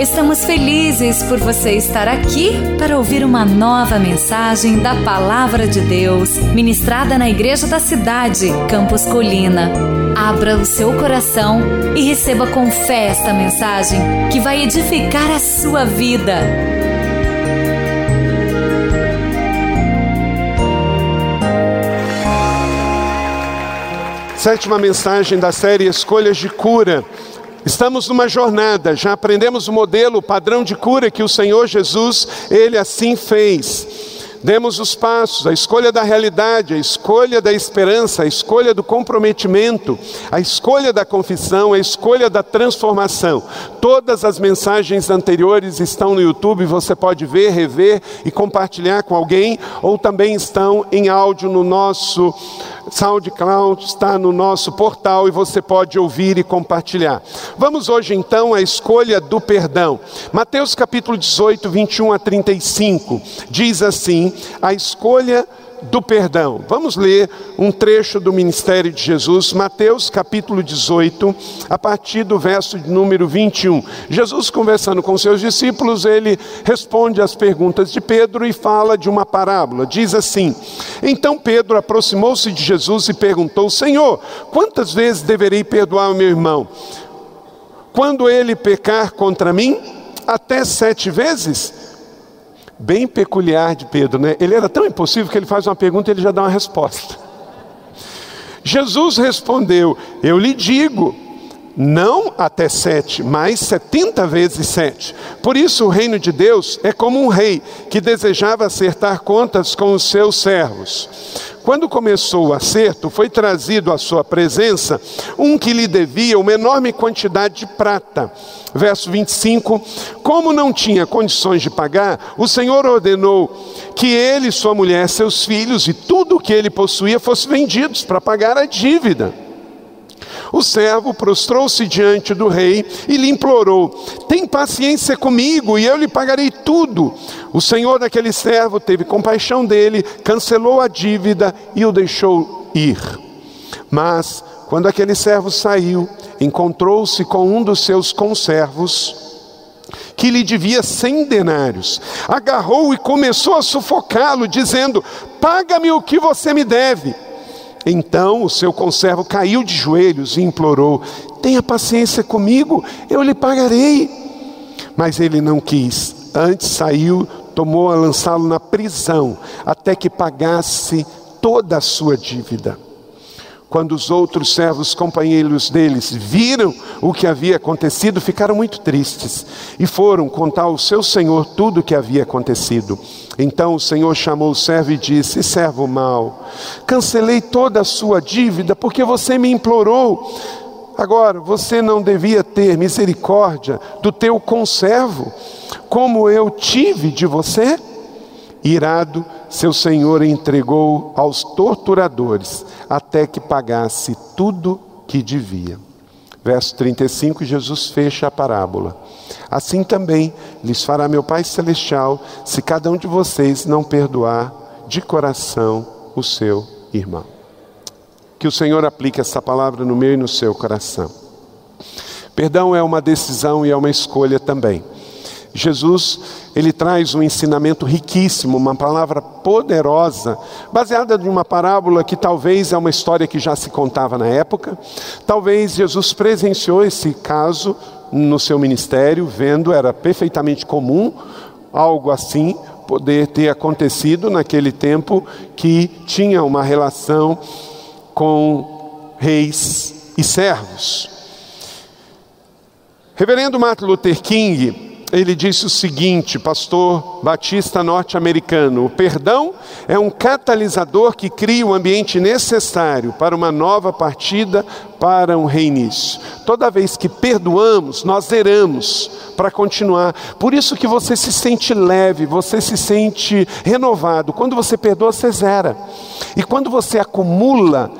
Estamos felizes por você estar aqui para ouvir uma nova mensagem da Palavra de Deus, ministrada na Igreja da Cidade, Campos Colina. Abra o seu coração e receba com fé esta mensagem que vai edificar a sua vida. Sétima mensagem da série Escolhas de Cura. Estamos numa jornada, já aprendemos o modelo, o padrão de cura que o Senhor Jesus, ele assim fez. Demos os passos, a escolha da realidade, a escolha da esperança, a escolha do comprometimento, a escolha da confissão, a escolha da transformação. Todas as mensagens anteriores estão no YouTube, você pode ver, rever e compartilhar com alguém, ou também estão em áudio no nosso SoundCloud, está no nosso portal e você pode ouvir e compartilhar. Vamos hoje então à escolha do perdão. Mateus capítulo 18, 21 a 35 diz assim: a escolha do perdão. Vamos ler um trecho do ministério de Jesus, Mateus capítulo 18, a partir do verso de número 21. Jesus conversando com seus discípulos, ele responde às perguntas de Pedro e fala de uma parábola. Diz assim: Então Pedro aproximou-se de Jesus e perguntou: Senhor, quantas vezes deverei perdoar o meu irmão? Quando ele pecar contra mim? Até sete vezes? Bem peculiar de Pedro, né? Ele era tão impossível que ele faz uma pergunta e ele já dá uma resposta. Jesus respondeu: Eu lhe digo, não até sete, mas setenta vezes sete. Por isso, o reino de Deus é como um rei que desejava acertar contas com os seus servos. Quando começou o acerto, foi trazido à sua presença um que lhe devia uma enorme quantidade de prata. Verso 25: Como não tinha condições de pagar, o Senhor ordenou que ele, sua mulher, seus filhos e tudo o que ele possuía fossem vendidos para pagar a dívida. O servo prostrou-se diante do rei e lhe implorou: Tem paciência comigo e eu lhe pagarei tudo. O senhor daquele servo teve compaixão dele, cancelou a dívida e o deixou ir. Mas, quando aquele servo saiu, encontrou-se com um dos seus conservos, que lhe devia cem denários, agarrou e começou a sufocá-lo, dizendo: Paga-me o que você me deve. Então o seu conservo caiu de joelhos e implorou: Tenha paciência comigo, eu lhe pagarei. Mas ele não quis. Antes saiu, tomou a lançá-lo na prisão, até que pagasse toda a sua dívida. Quando os outros servos companheiros deles viram o que havia acontecido, ficaram muito tristes e foram contar ao seu senhor tudo o que havia acontecido. Então o senhor chamou o servo e disse: Servo mau, cancelei toda a sua dívida porque você me implorou. Agora, você não devia ter misericórdia do teu conservo, como eu tive de você? Irado, seu senhor entregou aos torturadores até que pagasse tudo que devia. Verso 35, Jesus fecha a parábola. Assim também lhes fará meu Pai Celestial, se cada um de vocês não perdoar de coração o seu irmão. Que o Senhor aplique essa palavra no meu e no seu coração. Perdão é uma decisão e é uma escolha também. Jesus, ele traz um ensinamento riquíssimo, uma palavra poderosa, baseada em uma parábola que talvez é uma história que já se contava na época. Talvez Jesus presenciou esse caso no seu ministério, vendo, era perfeitamente comum algo assim poder ter acontecido naquele tempo que tinha uma relação com reis e servos. Reverendo Martin Luther King, ele disse o seguinte, pastor batista norte-americano: o perdão é um catalisador que cria o ambiente necessário para uma nova partida, para um reinício. Toda vez que perdoamos, nós zeramos para continuar. Por isso que você se sente leve, você se sente renovado. Quando você perdoa, você zera. E quando você acumula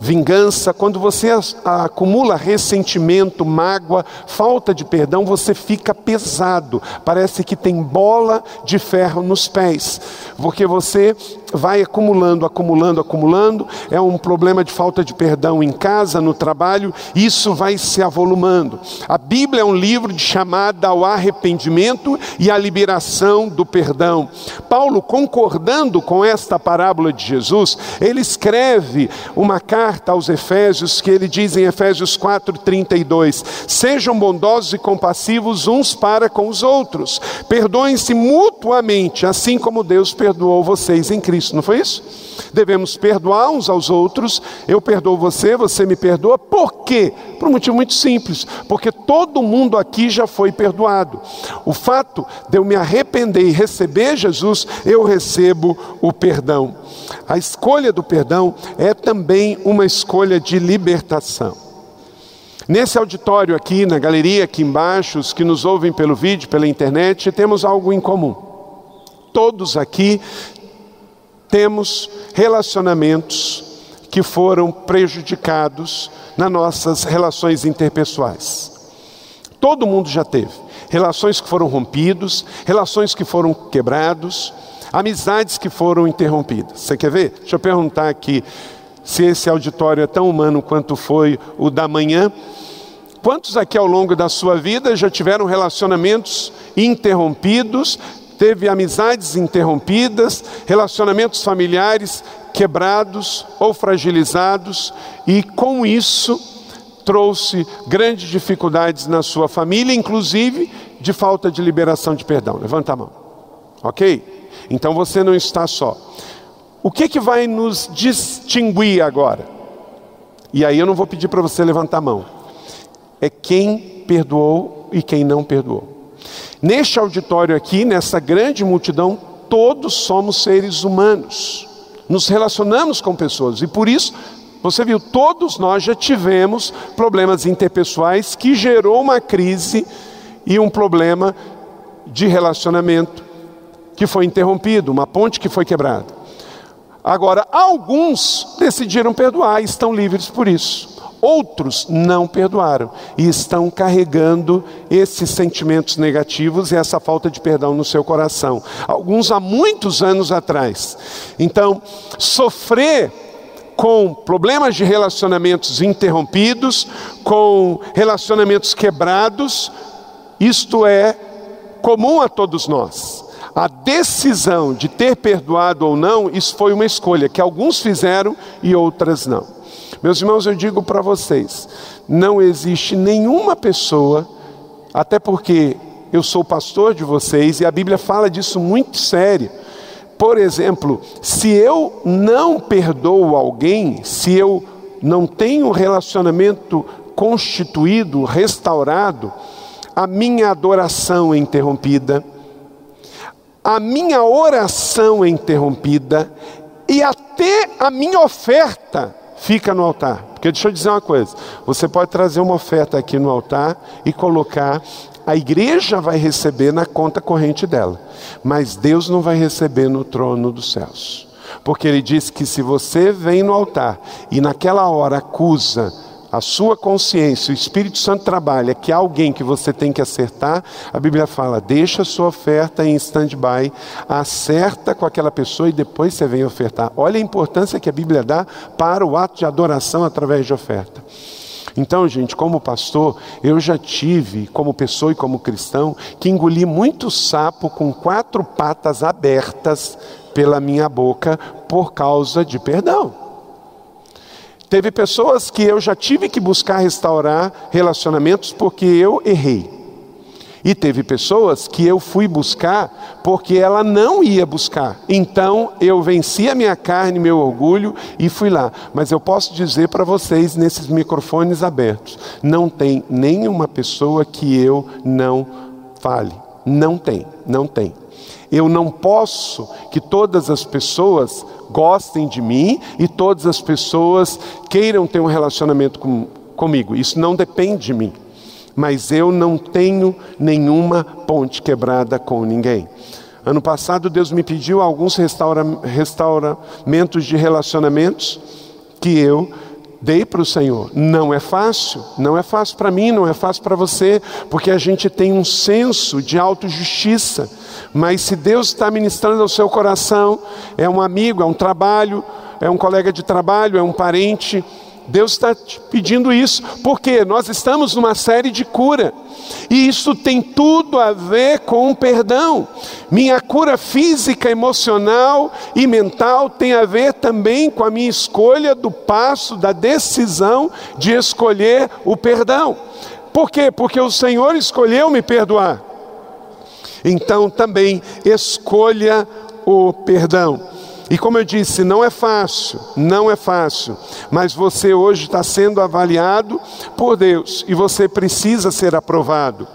vingança, quando você acumula ressentimento, mágoa, falta de perdão, você fica pesado. Parece que tem bola de ferro nos pés, porque você vai acumulando, acumulando, acumulando, é um problema de falta de perdão em casa, no trabalho, isso vai se avolumando. A Bíblia é um livro de chamada ao arrependimento e à liberação do perdão. Paulo, concordando com esta parábola de Jesus, ele escreve uma carta aos Efésios que ele diz em Efésios 4:32: "Sejam bondosos e compassivos uns para com os outros, perdoem-se mutuamente, assim como Deus perdoou vocês em Cristo Cristo, não foi isso? Devemos perdoar uns aos outros. Eu perdoo você, você me perdoa. Por quê? Por um motivo muito simples: porque todo mundo aqui já foi perdoado. O fato de eu me arrepender e receber Jesus, eu recebo o perdão. A escolha do perdão é também uma escolha de libertação. Nesse auditório aqui, na galeria aqui embaixo, os que nos ouvem pelo vídeo, pela internet, temos algo em comum. Todos aqui temos relacionamentos que foram prejudicados nas nossas relações interpessoais. Todo mundo já teve relações que foram rompidos, relações que foram quebrados, amizades que foram interrompidas. Você quer ver? Deixa eu perguntar aqui se esse auditório é tão humano quanto foi o da manhã. Quantos aqui ao longo da sua vida já tiveram relacionamentos interrompidos, teve amizades interrompidas, relacionamentos familiares quebrados ou fragilizados, e com isso trouxe grandes dificuldades na sua família, inclusive de falta de liberação de perdão. Levanta a mão. Ok? Então você não está só. O que, que vai nos distinguir agora? E aí eu não vou pedir para você levantar a mão. É quem perdoou e quem não perdoou. Neste auditório aqui, nessa grande multidão, todos somos seres humanos. Nos relacionamos com pessoas e por isso, você viu, todos nós já tivemos problemas interpessoais que gerou uma crise e um problema de relacionamento que foi interrompido, uma ponte que foi quebrada. Agora, alguns decidiram perdoar e estão livres por isso. Outros não perdoaram e estão carregando esses sentimentos negativos e essa falta de perdão no seu coração. Alguns há muitos anos atrás. Então, sofrer com problemas de relacionamentos interrompidos, com relacionamentos quebrados, isto é comum a todos nós. A decisão de ter perdoado ou não, isso foi uma escolha que alguns fizeram e outras não. Meus irmãos, eu digo para vocês: não existe nenhuma pessoa, até porque eu sou pastor de vocês e a Bíblia fala disso muito sério. Por exemplo, se eu não perdoo alguém, se eu não tenho relacionamento constituído, restaurado, a minha adoração é interrompida, a minha oração é interrompida e até a minha oferta fica no altar. Porque deixa eu dizer uma coisa: você pode trazer uma oferta aqui no altar e colocar, a igreja vai receber na conta corrente dela, mas Deus não vai receber no trono dos céus. Porque ele diz que se você vem no altar e naquela hora acusa a sua consciência, o Espírito Santo trabalha, que há alguém que você tem que acertar, a Bíblia fala: deixa a sua oferta em stand-by, acerta com aquela pessoa e depois você vem ofertar. Olha a importância que a Bíblia dá para o ato de adoração através de oferta. Então, gente, como pastor, eu já tive, como pessoa e como cristão, que engoli muito sapo com quatro patas abertas pela minha boca por causa de perdão. Teve pessoas que eu já tive que buscar restaurar relacionamentos porque eu errei. E teve pessoas que eu fui buscar porque ela não ia buscar. Então eu venci a minha carne, meu orgulho e fui lá. Mas eu posso dizer para vocês nesses microfones abertos: não tem nenhuma pessoa que eu não fale. Não tem, não tem. Eu não posso que todas as pessoas gostem de mim e todas as pessoas queiram ter um relacionamento com, comigo. Isso não depende de mim. Mas eu não tenho nenhuma ponte quebrada com ninguém. Ano passado, Deus me pediu alguns restaura, restauramentos de relacionamentos que eu Dei para o Senhor. Não é fácil, não é fácil para mim, não é fácil para você, porque a gente tem um senso de autojustiça. Mas se Deus está ministrando ao seu coração, é um amigo, é um trabalho, é um colega de trabalho, é um parente, Deus está te pedindo isso, porque nós estamos numa série de cura, e isso tem tudo a ver com o perdão. Minha cura física, emocional e mental tem a ver também com a minha escolha do passo, da decisão de escolher o perdão. Por quê? Porque o Senhor escolheu me perdoar. Então também escolha o perdão. E como eu disse, não é fácil, não é fácil, mas você hoje está sendo avaliado por Deus e você precisa ser aprovado.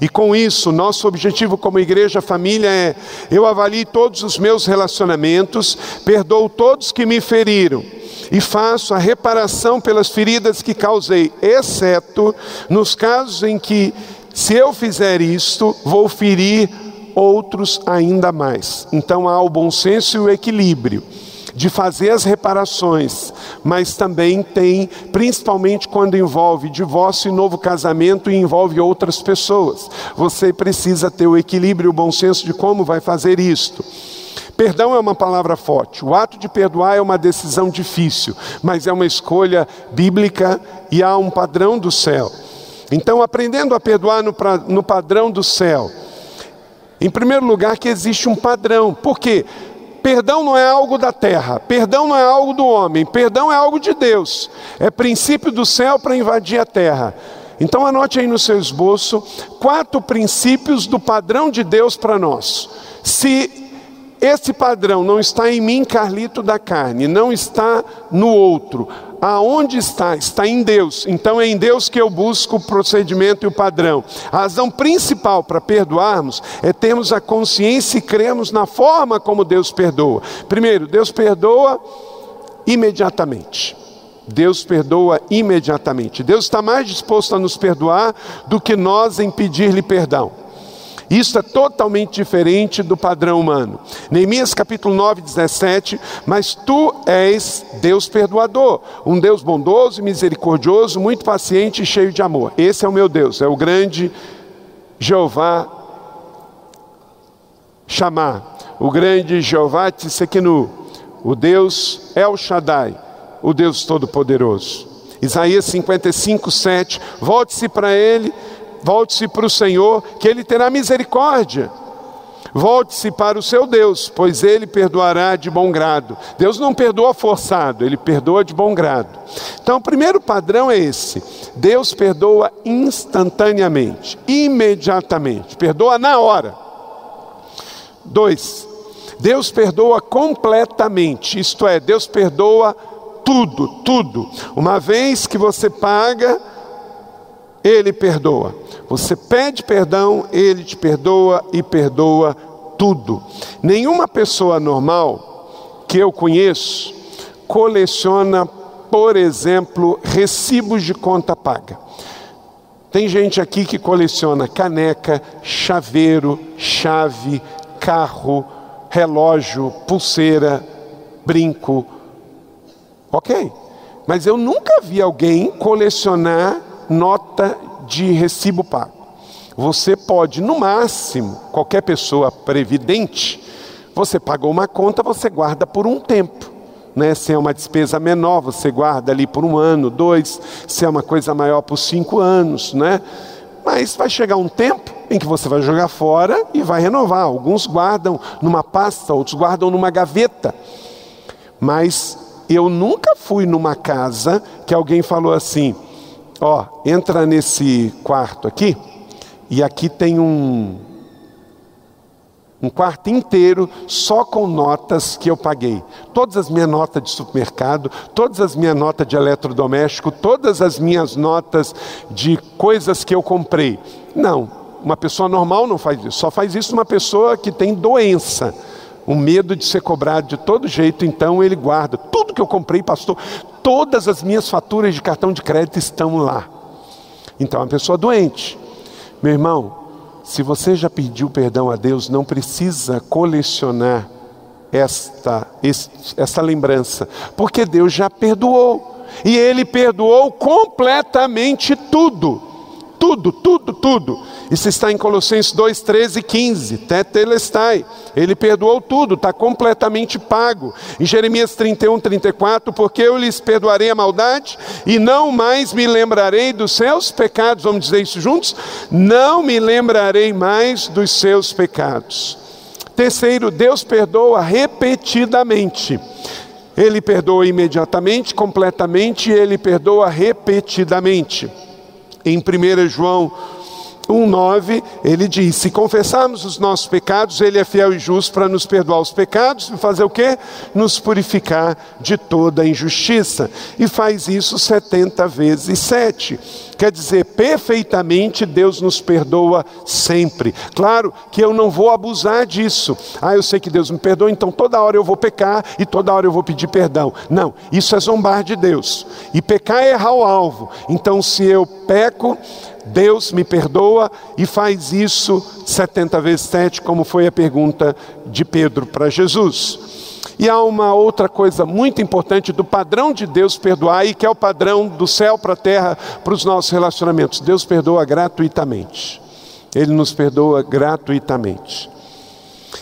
E com isso, nosso objetivo como igreja família é: eu avalio todos os meus relacionamentos, perdoo todos que me feriram e faço a reparação pelas feridas que causei, exceto nos casos em que, se eu fizer isto, vou ferir outros ainda mais. Então há o bom senso e o equilíbrio de fazer as reparações, mas também tem, principalmente quando envolve divórcio e novo casamento e envolve outras pessoas. Você precisa ter o equilíbrio o bom senso de como vai fazer isto. Perdão é uma palavra forte. O ato de perdoar é uma decisão difícil, mas é uma escolha bíblica e há um padrão do céu. Então, aprendendo a perdoar no, no padrão do céu, em primeiro lugar, que existe um padrão. Por quê? Perdão não é algo da terra, perdão não é algo do homem, perdão é algo de Deus. É princípio do céu para invadir a terra. Então anote aí no seu esboço quatro princípios do padrão de Deus para nós. Se esse padrão não está em mim, Carlito da carne, não está no outro, Aonde está? Está em Deus. Então é em Deus que eu busco o procedimento e o padrão. A razão principal para perdoarmos é termos a consciência e cremos na forma como Deus perdoa. Primeiro, Deus perdoa imediatamente. Deus perdoa imediatamente. Deus está mais disposto a nos perdoar do que nós em pedir-lhe perdão. Isso é totalmente diferente do padrão humano. Neemias capítulo 9, 17. Mas tu és Deus perdoador, um Deus bondoso e misericordioso, muito paciente e cheio de amor. Esse é o meu Deus, é o grande Jeová chamar, o grande Jeová Tissequinu, o Deus El Shaddai, o Deus Todo-Poderoso. Isaías 55, 7. Volte-se para ele Volte-se para o Senhor, que Ele terá misericórdia. Volte-se para o seu Deus, pois Ele perdoará de bom grado. Deus não perdoa forçado, Ele perdoa de bom grado. Então, o primeiro padrão é esse: Deus perdoa instantaneamente, imediatamente, perdoa na hora. Dois, Deus perdoa completamente, isto é, Deus perdoa tudo, tudo. Uma vez que você paga, Ele perdoa. Você pede perdão, ele te perdoa e perdoa tudo. Nenhuma pessoa normal que eu conheço coleciona, por exemplo, recibos de conta paga. Tem gente aqui que coleciona caneca, chaveiro, chave, carro, relógio, pulseira, brinco. Ok, mas eu nunca vi alguém colecionar nota de recibo pago. Você pode, no máximo, qualquer pessoa previdente, você pagou uma conta, você guarda por um tempo. Né? Se é uma despesa menor, você guarda ali por um ano, dois. Se é uma coisa maior, por cinco anos. Né? Mas vai chegar um tempo em que você vai jogar fora e vai renovar. Alguns guardam numa pasta, outros guardam numa gaveta. Mas eu nunca fui numa casa que alguém falou assim: Ó, entra nesse quarto aqui, e aqui tem um, um quarto inteiro só com notas que eu paguei. Todas as minhas notas de supermercado, todas as minhas notas de eletrodoméstico, todas as minhas notas de coisas que eu comprei. Não, uma pessoa normal não faz isso. Só faz isso uma pessoa que tem doença. O medo de ser cobrado de todo jeito, então ele guarda. Tudo que eu comprei, pastor, todas as minhas faturas de cartão de crédito estão lá. Então, é uma pessoa doente. Meu irmão, se você já pediu perdão a Deus, não precisa colecionar esta, esta lembrança, porque Deus já perdoou. e ele perdoou completamente tudo. Tudo, tudo, tudo. Isso está em Colossenses 2, 13 e 15. Tetelestai. Ele perdoou tudo, está completamente pago. Em Jeremias 31, 34, porque eu lhes perdoarei a maldade e não mais me lembrarei dos seus pecados. Vamos dizer isso juntos? Não me lembrarei mais dos seus pecados. Terceiro, Deus perdoa repetidamente. Ele perdoa imediatamente, completamente, e ele perdoa repetidamente. Em 1 João 1,9, ele diz: Se confessarmos os nossos pecados, Ele é fiel e justo para nos perdoar os pecados e fazer o quê? Nos purificar de toda injustiça. E faz isso 70 vezes 7. Quer dizer, perfeitamente Deus nos perdoa sempre. Claro que eu não vou abusar disso. Ah, eu sei que Deus me perdoa, então toda hora eu vou pecar e toda hora eu vou pedir perdão. Não, isso é zombar de Deus. E pecar é errar o alvo. Então, se eu peco, Deus me perdoa e faz isso 70 vezes 7, como foi a pergunta de Pedro para Jesus. E há uma outra coisa muito importante do padrão de Deus perdoar, e que é o padrão do céu para a terra para os nossos relacionamentos. Deus perdoa gratuitamente. Ele nos perdoa gratuitamente.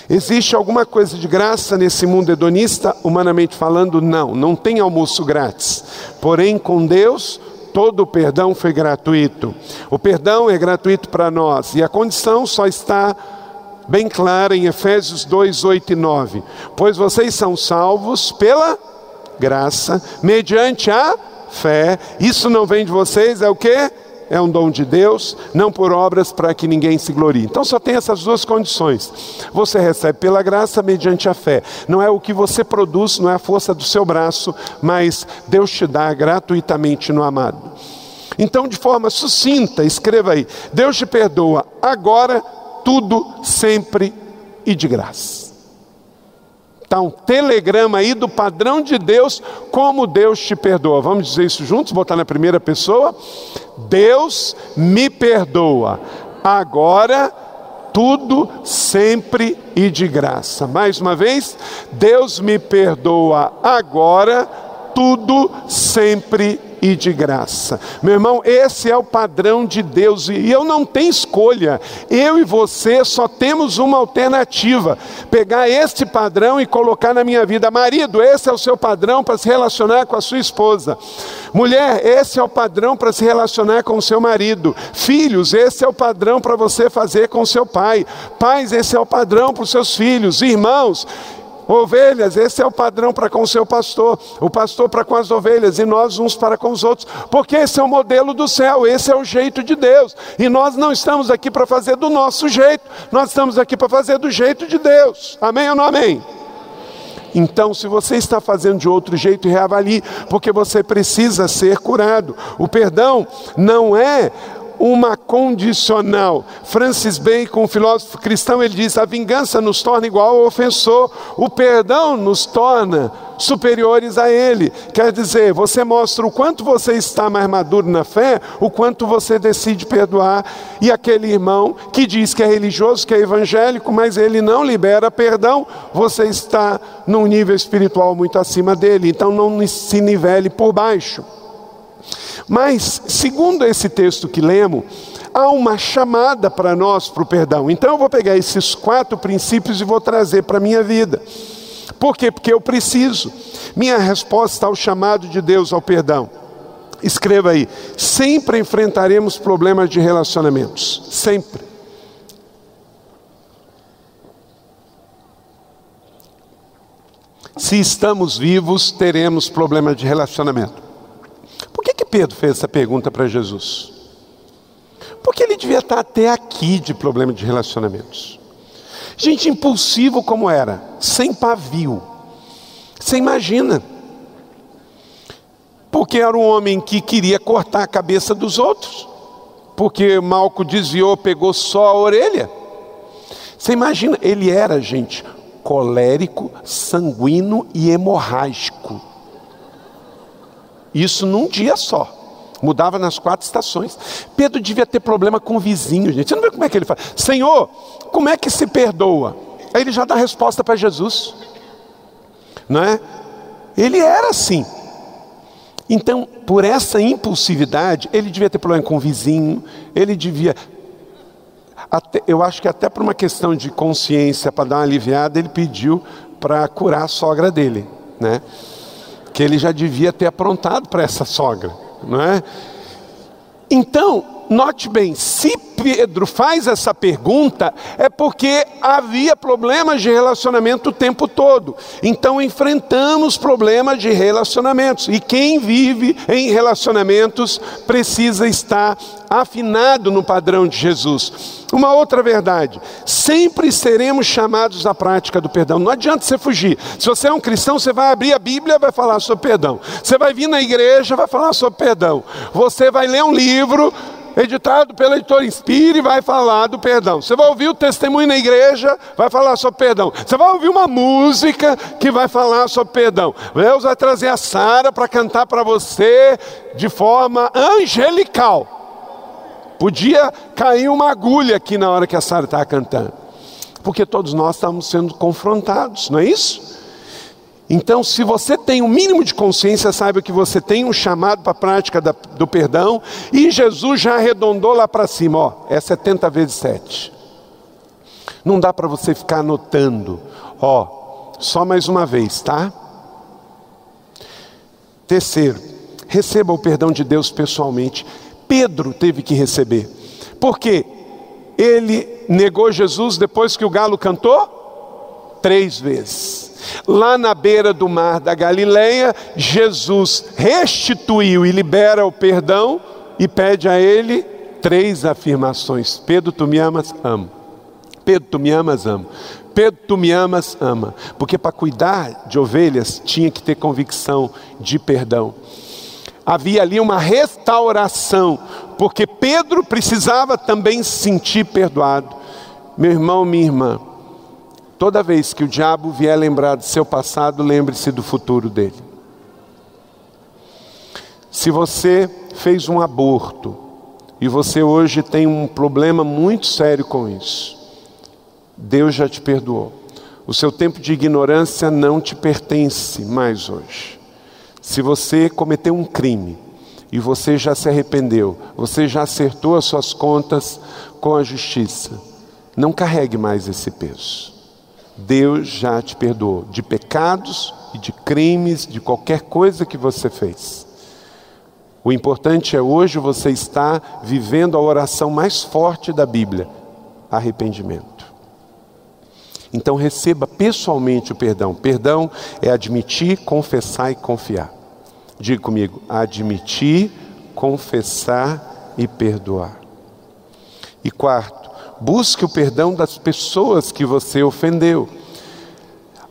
Existe alguma coisa de graça nesse mundo hedonista? Humanamente falando, não, não tem almoço grátis. Porém, com Deus, todo o perdão foi gratuito. O perdão é gratuito para nós e a condição só está bem clara em Efésios 2, 8 e 9. Pois vocês são salvos pela graça, mediante a fé. Isso não vem de vocês, é o que? É um dom de Deus, não por obras para que ninguém se glorie. Então só tem essas duas condições. Você recebe pela graça mediante a fé. Não é o que você produz, não é a força do seu braço, mas Deus te dá gratuitamente no amado. Então, de forma sucinta, escreva aí: Deus te perdoa agora, tudo, sempre e de graça. Está um telegrama aí do padrão de Deus, como Deus te perdoa. Vamos dizer isso juntos, botar na primeira pessoa? Deus me perdoa. Agora, tudo, sempre e de graça. Mais uma vez, Deus me perdoa agora, tudo, sempre e de graça. Meu irmão, esse é o padrão de Deus e eu não tenho escolha. Eu e você só temos uma alternativa: pegar este padrão e colocar na minha vida. Marido, esse é o seu padrão para se relacionar com a sua esposa. Mulher, esse é o padrão para se relacionar com o seu marido. Filhos, esse é o padrão para você fazer com o seu pai. Pais, esse é o padrão para os seus filhos. Irmãos, Ovelhas, esse é o padrão para com o seu pastor, o pastor para com as ovelhas e nós uns para com os outros, porque esse é o modelo do céu, esse é o jeito de Deus. E nós não estamos aqui para fazer do nosso jeito, nós estamos aqui para fazer do jeito de Deus. Amém ou não amém? Então, se você está fazendo de outro jeito, reavalie, porque você precisa ser curado. O perdão não é uma condicional. Francis Bacon, um filósofo cristão, ele diz: a vingança nos torna igual ao ofensor, o perdão nos torna superiores a ele. Quer dizer, você mostra o quanto você está mais maduro na fé, o quanto você decide perdoar. E aquele irmão que diz que é religioso, que é evangélico, mas ele não libera perdão, você está num nível espiritual muito acima dele. Então não se nivele por baixo. Mas, segundo esse texto que lemos, há uma chamada para nós para o perdão. Então eu vou pegar esses quatro princípios e vou trazer para a minha vida. Por quê? Porque eu preciso. Minha resposta ao chamado de Deus ao perdão. Escreva aí: sempre enfrentaremos problemas de relacionamentos. Sempre. Se estamos vivos, teremos problemas de relacionamento. Por que, que Pedro fez essa pergunta para Jesus? Porque ele devia estar até aqui de problema de relacionamentos. Gente impulsivo como era, sem pavio. Você imagina. Porque era um homem que queria cortar a cabeça dos outros. Porque Malco desviou, pegou só a orelha. Você imagina, ele era, gente, colérico, sanguíneo e hemorrágico. Isso num dia só. Mudava nas quatro estações. Pedro devia ter problema com o vizinho, gente. Você não vê como é que ele fala? Senhor, como é que se perdoa? Aí ele já dá a resposta para Jesus. Não é? Ele era assim. Então, por essa impulsividade, ele devia ter problema com o vizinho, ele devia. Até, eu acho que até por uma questão de consciência, para dar uma aliviada, ele pediu para curar a sogra dele, né? Que ele já devia ter aprontado para essa sogra, não é? Então, note bem, se Pedro faz essa pergunta, é porque havia problemas de relacionamento o tempo todo. Então enfrentamos problemas de relacionamentos. E quem vive em relacionamentos precisa estar afinado no padrão de Jesus. Uma outra verdade: sempre seremos chamados à prática do perdão. Não adianta você fugir. Se você é um cristão, você vai abrir a Bíblia, vai falar sobre perdão. Você vai vir na igreja, vai falar sobre perdão. Você vai ler um livro, editado pela editora Inspire, vai falar do perdão. Você vai ouvir o testemunho na igreja, vai falar sobre perdão. Você vai ouvir uma música que vai falar sobre perdão. Deus vai trazer a Sara para cantar para você de forma angelical. Podia cair uma agulha aqui na hora que a Sara estava cantando. Porque todos nós estamos sendo confrontados, não é isso? Então, se você tem um mínimo de consciência, saiba que você tem um chamado para a prática da, do perdão, e Jesus já arredondou lá para cima, ó, é 70 vezes 7. Não dá para você ficar anotando, ó, só mais uma vez, tá? Terceiro, receba o perdão de Deus pessoalmente. Pedro teve que receber, porque ele negou Jesus depois que o galo cantou? Três vezes. Lá na beira do mar da Galileia, Jesus restituiu e libera o perdão e pede a ele três afirmações: Pedro, tu me amas? Amo. Pedro, tu me amas? Amo. Pedro, tu me amas? Ama. Porque para cuidar de ovelhas tinha que ter convicção de perdão. Havia ali uma restauração, porque Pedro precisava também se sentir perdoado. Meu irmão, minha irmã, Toda vez que o diabo vier lembrar do seu passado, lembre-se do futuro dele. Se você fez um aborto e você hoje tem um problema muito sério com isso, Deus já te perdoou. O seu tempo de ignorância não te pertence mais hoje. Se você cometeu um crime e você já se arrependeu, você já acertou as suas contas com a justiça, não carregue mais esse peso. Deus já te perdoou de pecados e de crimes, de qualquer coisa que você fez. O importante é hoje você estar vivendo a oração mais forte da Bíblia: arrependimento. Então receba pessoalmente o perdão. Perdão é admitir, confessar e confiar. Diga comigo: admitir, confessar e perdoar. E quarto, busque o perdão das pessoas que você ofendeu.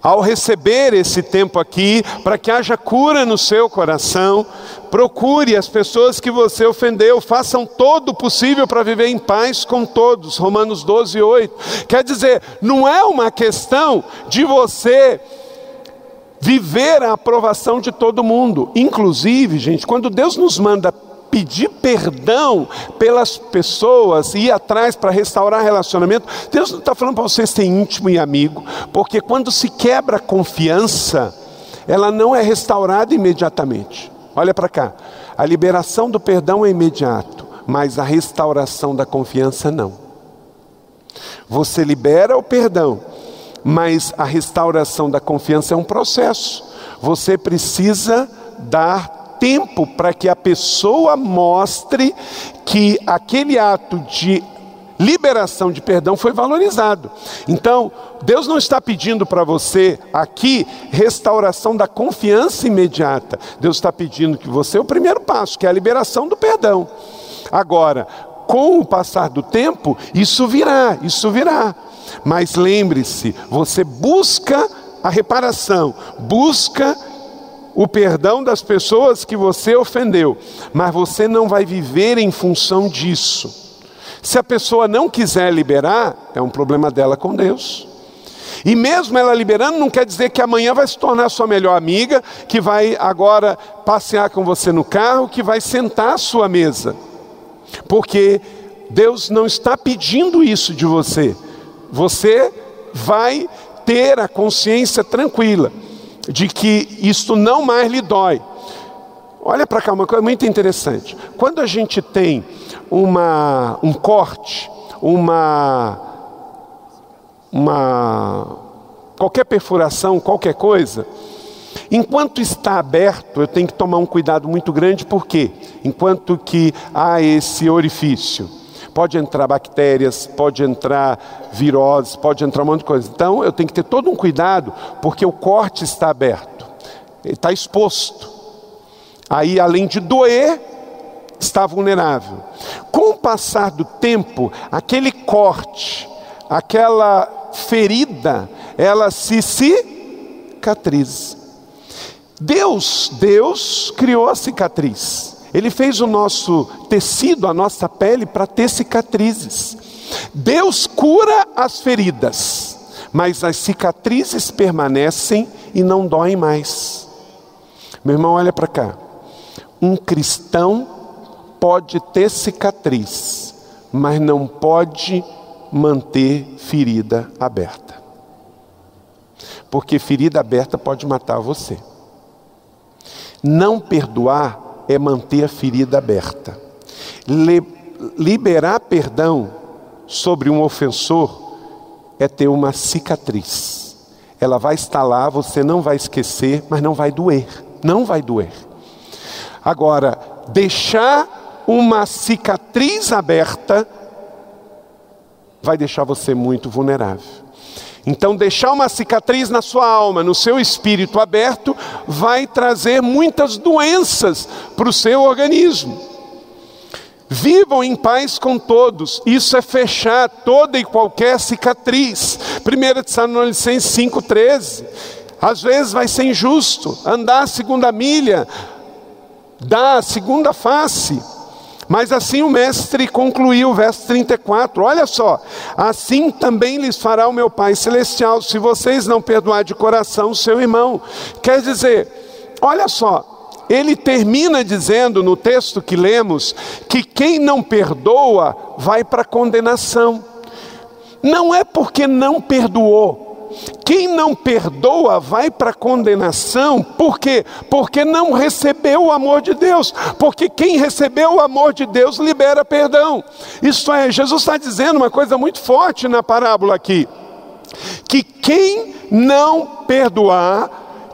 Ao receber esse tempo aqui, para que haja cura no seu coração, procure as pessoas que você ofendeu, façam todo o possível para viver em paz com todos. Romanos 12, 8. Quer dizer, não é uma questão de você viver a aprovação de todo mundo. Inclusive, gente, quando Deus nos manda pedir perdão pelas pessoas e ir atrás para restaurar relacionamento, Deus não está falando para você ser íntimo e amigo, porque quando se quebra a confiança, ela não é restaurada imediatamente. Olha para cá, a liberação do perdão é imediato, mas a restauração da confiança não. Você libera o perdão, mas a restauração da confiança é um processo. Você precisa dar tempo para que a pessoa mostre que aquele ato de liberação de perdão foi valorizado. Então, Deus não está pedindo para você aqui restauração da confiança imediata. Deus está pedindo que você o primeiro passo, que é a liberação do perdão. Agora, com o passar do tempo, isso virá, isso virá. Mas lembre-se, você busca a reparação, busca o perdão das pessoas que você ofendeu, mas você não vai viver em função disso. Se a pessoa não quiser liberar, é um problema dela com Deus. E mesmo ela liberando, não quer dizer que amanhã vai se tornar sua melhor amiga, que vai agora passear com você no carro, que vai sentar à sua mesa. Porque Deus não está pedindo isso de você. Você vai ter a consciência tranquila de que isto não mais lhe dói. Olha para cá, uma coisa muito interessante. Quando a gente tem uma, um corte, uma, uma qualquer perfuração, qualquer coisa, enquanto está aberto, eu tenho que tomar um cuidado muito grande, porque enquanto que há esse orifício, pode entrar bactérias, pode entrar viroses, pode entrar um monte de coisa. Então eu tenho que ter todo um cuidado, porque o corte está aberto, está exposto. Aí, além de doer, está vulnerável. Com o passar do tempo, aquele corte, aquela ferida, ela se cicatriza. Deus, Deus criou a cicatriz. Ele fez o nosso tecido, a nossa pele, para ter cicatrizes. Deus cura as feridas, mas as cicatrizes permanecem e não doem mais. Meu irmão, olha para cá. Um cristão pode ter cicatriz, mas não pode manter ferida aberta. Porque ferida aberta pode matar você. Não perdoar é manter a ferida aberta. liberar perdão sobre um ofensor é ter uma cicatriz. Ela vai estar lá, você não vai esquecer, mas não vai doer. Não vai doer. Agora, deixar uma cicatriz aberta vai deixar você muito vulnerável. Então, deixar uma cicatriz na sua alma, no seu espírito aberto, vai trazer muitas doenças para o seu organismo. Vivam em paz com todos, isso é fechar toda e qualquer cicatriz. 1 Tessalonicenses 5,13. Às vezes vai ser injusto andar a segunda milha, dar a segunda face. Mas assim o mestre concluiu, verso 34, olha só, assim também lhes fará o meu Pai Celestial, se vocês não perdoar de coração o seu irmão. Quer dizer, olha só, ele termina dizendo no texto que lemos, que quem não perdoa vai para a condenação. Não é porque não perdoou, quem não perdoa vai para a condenação, por quê? Porque não recebeu o amor de Deus, porque quem recebeu o amor de Deus libera perdão. Isso é, Jesus está dizendo uma coisa muito forte na parábola aqui: que quem não perdoar,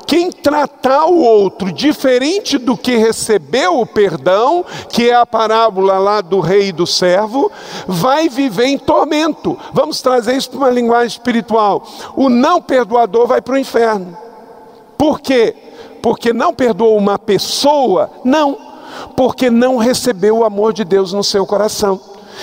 quem tratar o outro diferente do que recebeu o perdão, que é a parábola lá do rei e do servo, vai viver em tormento. Vamos trazer isso para uma linguagem espiritual. O não perdoador vai para o inferno. Por quê? Porque não perdoou uma pessoa? Não. Porque não recebeu o amor de Deus no seu coração.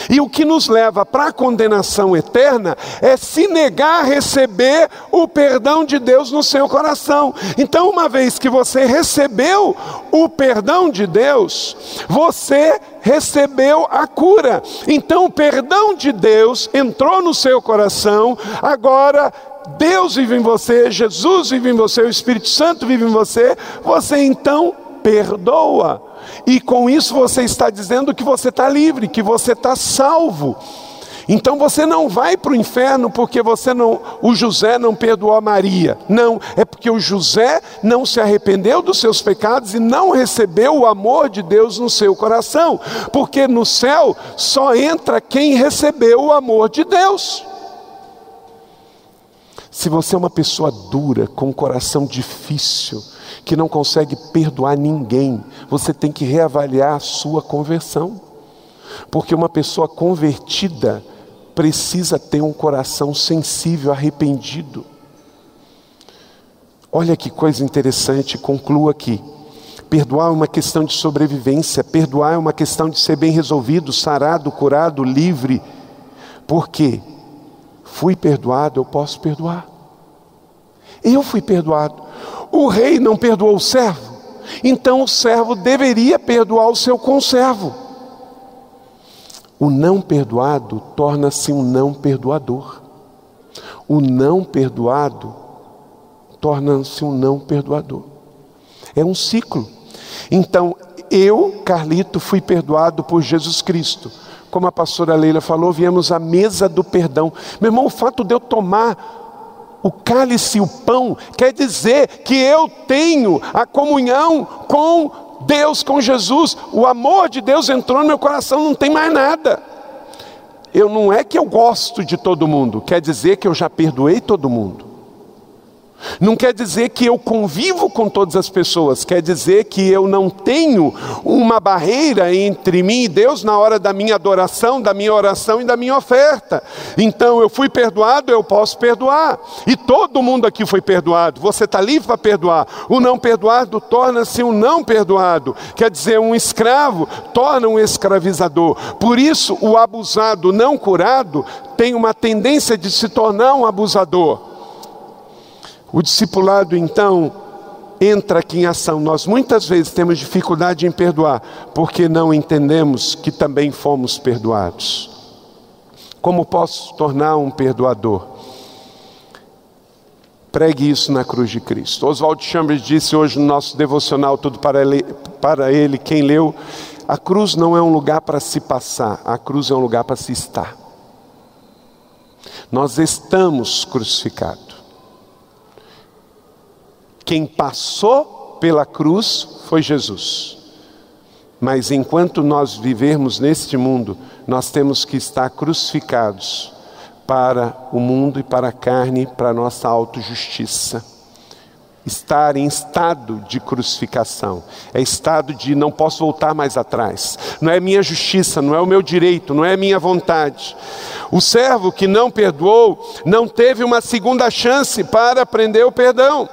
E o que nos leva para a condenação eterna é se negar a receber o perdão de Deus no seu coração. Então, uma vez que você recebeu o perdão de Deus, você recebeu a cura. Então, o perdão de Deus entrou no seu coração, agora Deus vive em você, Jesus vive em você, o Espírito Santo vive em você, você então perdoa. E com isso você está dizendo que você está livre, que você está salvo. Então você não vai para o inferno porque você não, o José não perdoou a Maria. Não, é porque o José não se arrependeu dos seus pecados e não recebeu o amor de Deus no seu coração. Porque no céu só entra quem recebeu o amor de Deus. Se você é uma pessoa dura, com um coração difícil, que não consegue perdoar ninguém, você tem que reavaliar a sua conversão. Porque uma pessoa convertida precisa ter um coração sensível, arrependido. Olha que coisa interessante, concluo aqui. Perdoar é uma questão de sobrevivência, perdoar é uma questão de ser bem resolvido, sarado, curado, livre. Por quê? Fui perdoado, eu posso perdoar. Eu fui perdoado. O rei não perdoou o servo, então o servo deveria perdoar o seu conservo. O não perdoado torna-se um não perdoador. O não perdoado torna-se um não perdoador. É um ciclo. Então, eu, Carlito, fui perdoado por Jesus Cristo. Como a pastora Leila falou, viemos à mesa do perdão. Meu irmão, o fato de eu tomar o cálice o pão quer dizer que eu tenho a comunhão com Deus com Jesus, o amor de Deus entrou no meu coração, não tem mais nada. Eu não é que eu gosto de todo mundo, quer dizer que eu já perdoei todo mundo. Não quer dizer que eu convivo com todas as pessoas, quer dizer que eu não tenho uma barreira entre mim e Deus na hora da minha adoração, da minha oração e da minha oferta. Então eu fui perdoado, eu posso perdoar. E todo mundo aqui foi perdoado. Você está livre para perdoar. O não perdoado torna-se um não perdoado. Quer dizer, um escravo torna um escravizador. Por isso, o abusado não curado tem uma tendência de se tornar um abusador. O discipulado, então, entra aqui em ação. Nós muitas vezes temos dificuldade em perdoar, porque não entendemos que também fomos perdoados. Como posso tornar um perdoador? Pregue isso na cruz de Cristo. Oswald Chambers disse hoje no nosso devocional, tudo para ele, para ele, quem leu, a cruz não é um lugar para se passar, a cruz é um lugar para se estar. Nós estamos crucificados. Quem passou pela cruz foi Jesus. Mas enquanto nós vivermos neste mundo, nós temos que estar crucificados para o mundo e para a carne, para a nossa autojustiça. Estar em estado de crucificação, é estado de não posso voltar mais atrás, não é minha justiça, não é o meu direito, não é minha vontade. O servo que não perdoou não teve uma segunda chance para aprender o perdão.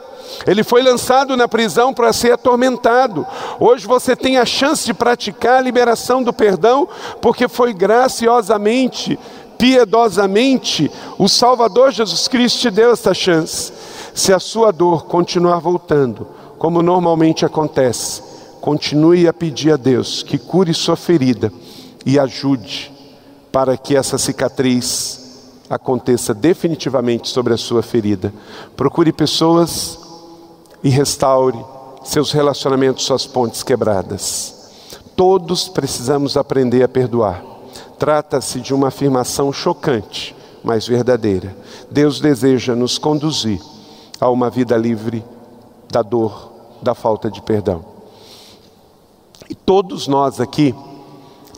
Ele foi lançado na prisão para ser atormentado. Hoje você tem a chance de praticar a liberação do perdão, porque foi graciosamente, piedosamente, o Salvador Jesus Cristo te deu essa chance. Se a sua dor continuar voltando, como normalmente acontece, continue a pedir a Deus que cure sua ferida e ajude para que essa cicatriz aconteça definitivamente sobre a sua ferida. Procure pessoas e restaure seus relacionamentos, suas pontes quebradas. Todos precisamos aprender a perdoar. Trata-se de uma afirmação chocante, mas verdadeira. Deus deseja nos conduzir a uma vida livre da dor, da falta de perdão. E todos nós aqui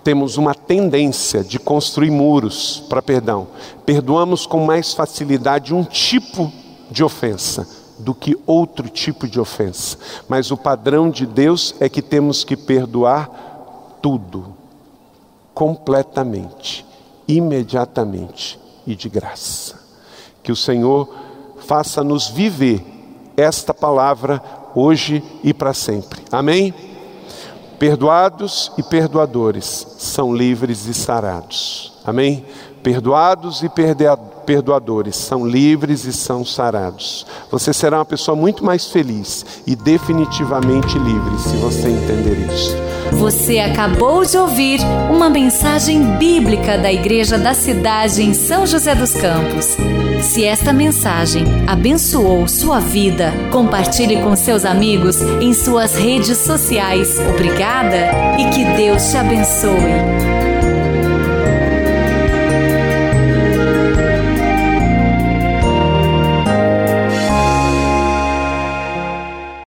temos uma tendência de construir muros para perdão. Perdoamos com mais facilidade um tipo de ofensa do que outro tipo de ofensa. Mas o padrão de Deus é que temos que perdoar tudo, completamente, imediatamente e de graça. Que o Senhor faça-nos viver esta palavra hoje e para sempre. Amém? Perdoados e perdoadores são livres e sarados. Amém? Perdoados e perdoadores são livres e são sarados. Você será uma pessoa muito mais feliz e definitivamente livre se você entender isso. Você acabou de ouvir uma mensagem bíblica da Igreja da Cidade em São José dos Campos. Se esta mensagem abençoou sua vida, compartilhe com seus amigos em suas redes sociais. Obrigada e que Deus te abençoe.